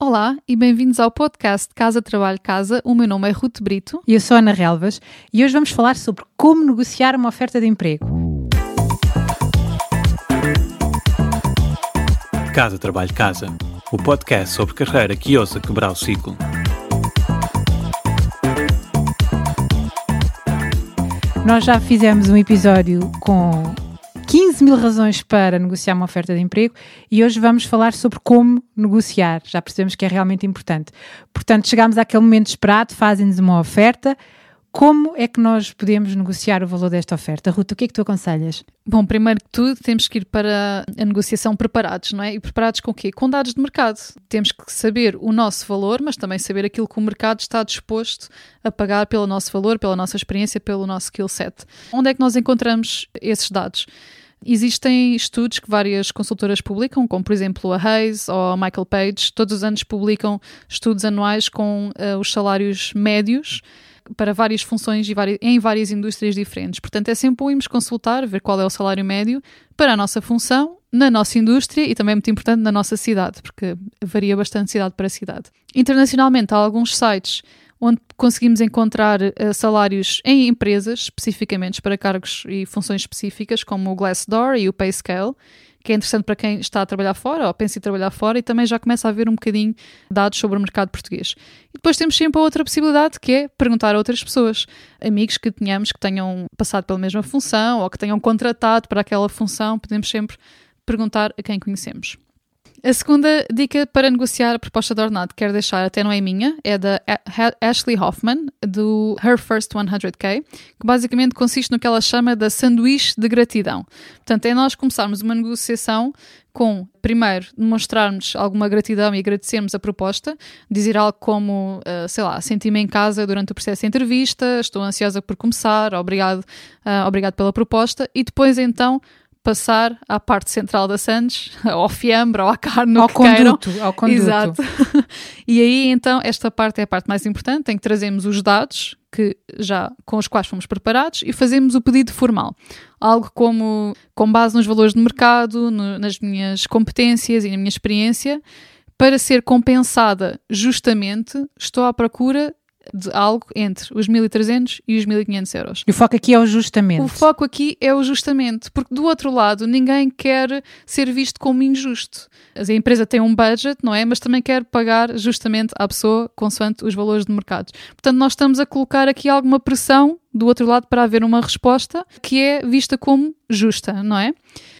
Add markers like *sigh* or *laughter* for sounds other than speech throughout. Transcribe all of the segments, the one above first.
Olá e bem-vindos ao podcast Casa Trabalho Casa. O meu nome é Ruth Brito. E eu sou Ana Relvas e hoje vamos falar sobre como negociar uma oferta de emprego. Casa Trabalho Casa, o podcast sobre carreira que ousa quebrar o ciclo. Nós já fizemos um episódio com 15 mil razões para negociar uma oferta de emprego e hoje vamos falar sobre como negociar. Já percebemos que é realmente importante. Portanto, chegamos àquele momento esperado, fazem-nos uma oferta. Como é que nós podemos negociar o valor desta oferta? Ruta, o que é que tu aconselhas? Bom, primeiro que tudo, temos que ir para a negociação preparados, não é? E preparados com o quê? Com dados de mercado. Temos que saber o nosso valor, mas também saber aquilo que o mercado está disposto a pagar pelo nosso valor, pela nossa experiência, pelo nosso skill set. Onde é que nós encontramos esses dados? Existem estudos que várias consultoras publicam, como por exemplo a Hayes ou a Michael Page, todos os anos publicam estudos anuais com uh, os salários médios para várias funções e em várias indústrias diferentes. Portanto, é sempre bom irmos consultar, ver qual é o salário médio para a nossa função, na nossa indústria e também muito importante na nossa cidade, porque varia bastante cidade para cidade. Internacionalmente, há alguns sites onde conseguimos encontrar uh, salários em empresas, especificamente para cargos e funções específicas, como o Glassdoor e o Payscale, que é interessante para quem está a trabalhar fora ou pensa em trabalhar fora e também já começa a haver um bocadinho dados sobre o mercado português. E depois temos sempre a outra possibilidade, que é perguntar a outras pessoas, amigos que tenhamos que tenham passado pela mesma função ou que tenham contratado para aquela função, podemos sempre perguntar a quem conhecemos. A segunda dica para negociar a proposta de ordenado que quero deixar, até não é minha, é da Ashley Hoffman, do Her First 100K, que basicamente consiste no que ela chama da sanduíche de gratidão. Portanto, é nós começarmos uma negociação com, primeiro, demonstrarmos alguma gratidão e agradecermos a proposta, dizer algo como, uh, sei lá, senti-me em casa durante o processo de entrevista, estou ansiosa por começar, obrigado, uh, obrigado pela proposta, e depois então passar à parte central da Sandes, *laughs* ao fiambre, ou à carne, ao conduto, queiram. ao conduto. Exato. *laughs* e aí então esta parte é a parte mais importante, em que trazemos os dados que já com os quais fomos preparados e fazemos o pedido formal. Algo como com base nos valores de mercado, no, nas minhas competências e na minha experiência, para ser compensada justamente, estou à procura de algo entre os 1.300 e os 1.500 euros. E o foco aqui é o justamente. O foco aqui é o justamente, porque do outro lado ninguém quer ser visto como injusto. A empresa tem um budget, não é? Mas também quer pagar justamente à pessoa consoante os valores de mercado. Portanto, nós estamos a colocar aqui alguma pressão do outro lado para haver uma resposta que é vista como justa, não é?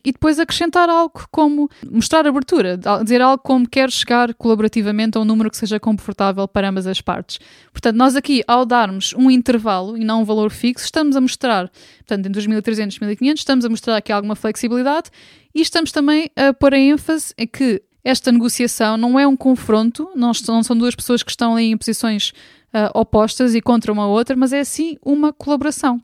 E depois acrescentar algo como mostrar abertura, dizer algo como quero chegar colaborativamente a um número que seja confortável para ambas as partes. Portanto, nós aqui, ao darmos um intervalo e não um valor fixo, estamos a mostrar, portanto, entre os 1.300 e 1.500, estamos a mostrar aqui alguma flexibilidade e estamos também a pôr a ênfase em que esta negociação não é um confronto, não, são duas pessoas que estão ali em posições uh, opostas e contra uma outra, mas é sim uma colaboração.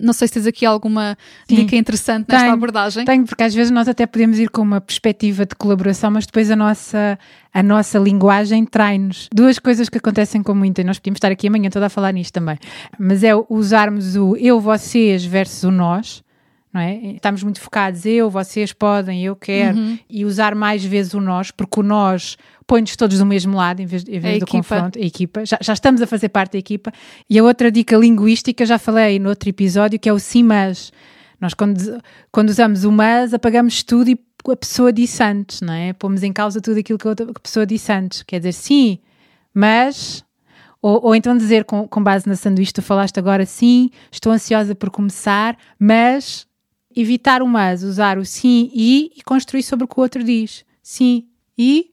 Não sei se tens aqui alguma Sim. dica interessante nesta tenho, abordagem. Tenho, porque às vezes nós até podemos ir com uma perspectiva de colaboração, mas depois a nossa, a nossa linguagem trai-nos. Duas coisas que acontecem com muita, e nós podíamos estar aqui amanhã toda a falar nisto também, mas é usarmos o eu, vocês versus o nós, não é? Estamos muito focados, eu, vocês podem, eu quero, uhum. e usar mais vezes o nós, porque o nós põe-nos todos do mesmo lado em vez, em vez do equipa. confronto, a equipa. Já, já, estamos a fazer parte da equipa. E a outra dica linguística, já falei no outro episódio, que é o sim, mas. Nós, quando, quando usamos o mas, apagamos tudo e a pessoa disse antes, não é? Pomos em causa tudo aquilo que a, outra, pessoa disse antes. Quer dizer, sim, mas. Ou, ou então dizer, com, com base na sanduíche, tu falaste agora, sim, estou ansiosa por começar, mas evitar o mas, usar o sim e e construir sobre o que o outro diz. Sim e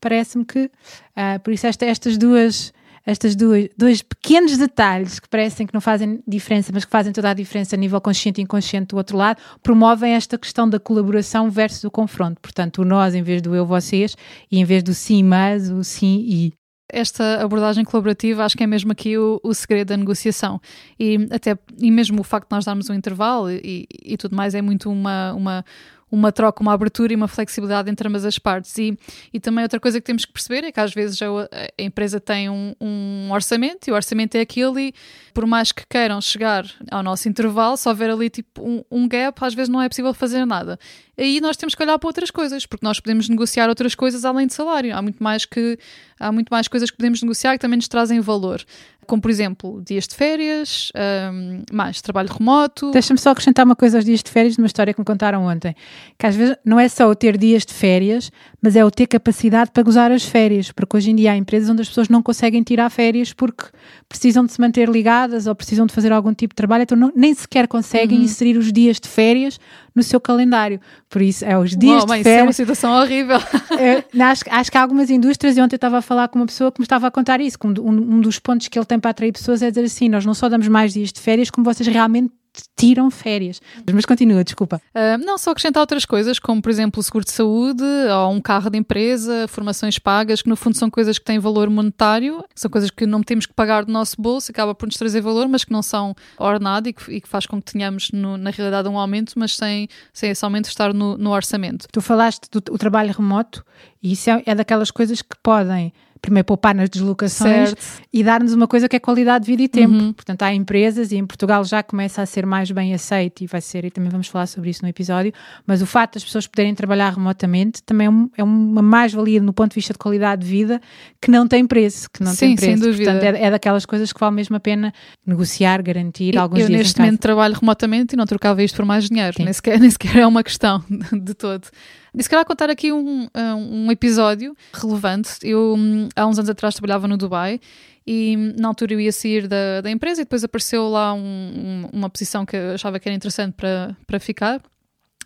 parece-me que, uh, por isso esta, estas duas estas duas, dois pequenos detalhes que parecem que não fazem diferença, mas que fazem toda a diferença a nível consciente e inconsciente do outro lado, promovem esta questão da colaboração versus o confronto. Portanto, o nós em vez do eu, vocês, e em vez do sim, mas, o sim e esta abordagem colaborativa acho que é mesmo aqui o, o, segredo da negociação. E até e mesmo o facto de nós darmos um intervalo e, e tudo mais é muito uma, uma uma troca, uma abertura e uma flexibilidade entre ambas as partes. E, e também outra coisa que temos que perceber é que às vezes a, a empresa tem um, um, orçamento e o orçamento é aquele e por mais que queiram chegar ao nosso intervalo, se houver ali tipo um, um gap, às vezes não é possível fazer nada. Aí nós temos que olhar para outras coisas, porque nós podemos negociar outras coisas além de salário. Há muito mais que há muito mais coisas que podemos negociar que também nos trazem valor como por exemplo dias de férias, um, mais trabalho remoto. Deixa-me só acrescentar uma coisa aos dias de férias de uma história que me contaram ontem, que às vezes não é só ter dias de férias, mas é o ter capacidade para gozar as férias, porque hoje em dia há empresas onde as pessoas não conseguem tirar férias porque precisam de se manter ligadas ou precisam de fazer algum tipo de trabalho, então não, nem sequer conseguem uhum. inserir os dias de férias no seu calendário. Por isso, é os dias Uou, de mãe, férias. Isso é uma situação horrível. *laughs* É, acho, acho, que há algumas indústrias, e ontem eu estava a falar com uma pessoa que me estava a contar isso, que um, um dos pontos que ele tem para atrair pessoas é dizer assim: nós não só damos mais dias de férias, como vocês realmente tiram férias. Mas continua, desculpa. Uh, não, só acrescentar outras coisas, como por exemplo o seguro de saúde, ou um carro de empresa, formações pagas, que no fundo são coisas que têm valor monetário, são coisas que não temos que pagar do nosso bolso, acaba por nos trazer valor, mas que não são ordenado e que, e que faz com que tenhamos no, na realidade um aumento, mas sem, sem esse aumento estar no, no orçamento. Tu falaste do trabalho remoto e isso é, é daquelas coisas que podem primeiro poupar nas deslocações certo. e dar-nos uma coisa que é qualidade de vida e tempo. Uhum. Portanto, há empresas e em Portugal já começa a ser mais bem aceito e vai ser, e também vamos falar sobre isso no episódio, mas o facto das pessoas poderem trabalhar remotamente também é, um, é uma mais-valia no ponto de vista de qualidade de vida que não tem preço, que não Sim, tem preço. Sem dúvida. Portanto, é, é, daquelas coisas que vale mesmo a pena negociar, garantir eu, alguns eu dias neste momento trabalho remotamente e não trocava isto por mais dinheiro, nem sequer, *laughs* nem sequer é uma questão de todo. E se calhar contar aqui um, um episódio relevante. Eu, há uns anos atrás, trabalhava no Dubai e na altura eu ia sair da, da empresa e depois apareceu lá um, uma posição que eu achava que era interessante para, para ficar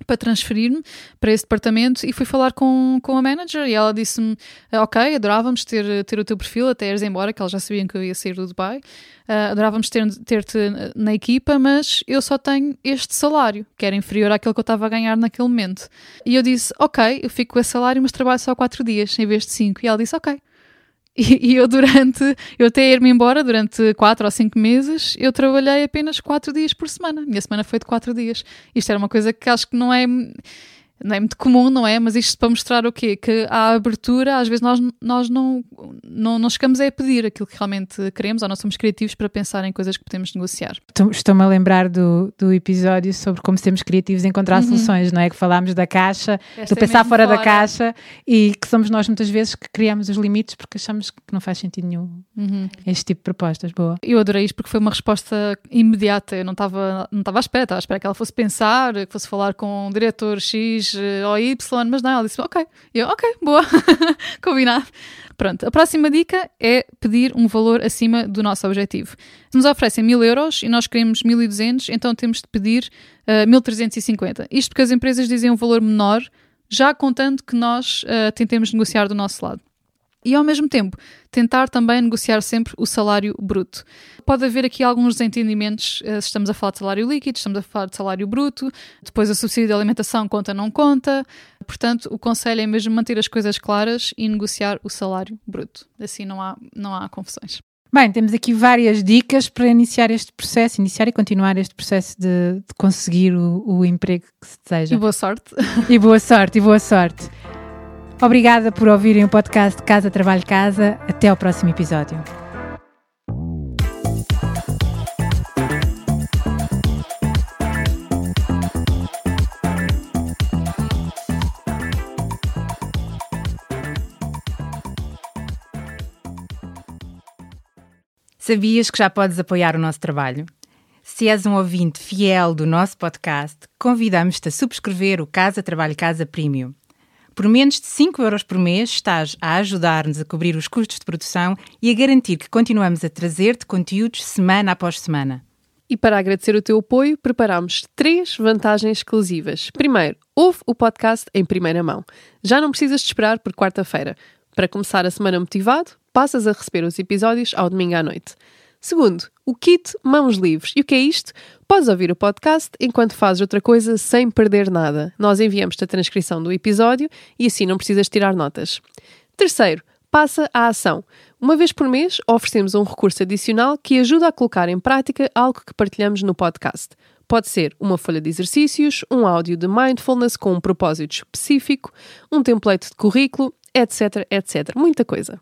para transferir-me para esse departamento e fui falar com, com a manager e ela disse-me ok, adorávamos ter, ter o teu perfil até ires embora, que eles já sabiam que eu ia sair do Dubai uh, adorávamos ter-te ter na equipa, mas eu só tenho este salário, que era inferior àquele que eu estava a ganhar naquele momento. E eu disse, ok, eu fico com esse salário, mas trabalho só 4 dias em vez de 5. E ela disse, ok. E, eu durante, eu até ir-me embora durante 4 ou 5 meses, eu trabalhei apenas 4 dias por semana. Minha semana foi de 4 dias. Isto era uma coisa que acho que não é não é muito comum, não é? Mas isto para mostrar o quê? Que a abertura, às vezes nós, nós não, não, não chegamos a pedir aquilo que realmente queremos ou não somos criativos para pensar em coisas que podemos negociar. Estou-me a lembrar do, do episódio sobre como sermos criativos em encontrar uhum. soluções, não é? Que falámos da caixa, Esta do é pensar fora, fora, da caixa e que somos nós muitas vezes que criamos os limites porque achamos que não faz sentido nenhum uhum. este tipo de propostas. Boa. Eu adorei isto porque foi uma resposta imediata. Eu não estava não estava à espera, estava à espera que ela fosse pensar, que fosse falar com o diretor X ou Y, mas não, ela disse ok. Eu, ok, boa, *laughs* combinado. Pronto, a próxima dica é pedir um valor acima do nosso objetivo. Se nos oferecem 1000 euros e nós queremos 1200, então temos de pedir uh, eh, 1350. Isto porque as empresas dizem um valor menor, já contando que nós uh, tentemos negociar do nosso lado e ao mesmo tempo tentar também negociar sempre o salário bruto. Pode haver aqui alguns desentendimentos eh, se estamos a falar de salário líquido, estamos a falar de salário bruto, depois a subsídio de alimentação conta não conta. Portanto, o conselho é mesmo manter as coisas claras e negociar o salário bruto. Assim não há, não há confusões. Bem, temos aqui várias dicas para iniciar este processo, iniciar e continuar este processo de, de conseguir o, o emprego que se deseja. E boa sorte. E boa sorte, e boa sorte. Obrigada por ouvirem o podcast Casa Trabalho Casa. Até ao próximo episódio. Sabias que já podes apoiar o nosso trabalho? Se és um ouvinte fiel do nosso podcast, convidamos-te a subscrever o Casa Trabalho Casa Premium. Por menos de 5 euros por mês, estás a ajudar-nos a cobrir os custos de produção e a garantir que continuamos a trazer-te conteúdos semana após semana. E para agradecer o teu apoio, preparamos três vantagens exclusivas. Primeiro, ouve o podcast em primeira mão. Já não precisas de esperar por quarta-feira. Para começar a semana motivado, passas a receber os episódios ao domingo à noite. Segundo, o kit Mãos Livres. E o que é isto? Podes ouvir o podcast enquanto fazes outra coisa sem perder nada. Nós enviamos-te a transcrição do episódio e assim não precisas tirar notas. Terceiro, passa à ação. Uma vez por mês, oferecemos um recurso adicional que ajuda a colocar em prática algo que partilhamos no podcast. Pode ser uma folha de exercícios, um áudio de mindfulness com um propósito específico, um template de currículo, etc, etc. Muita coisa.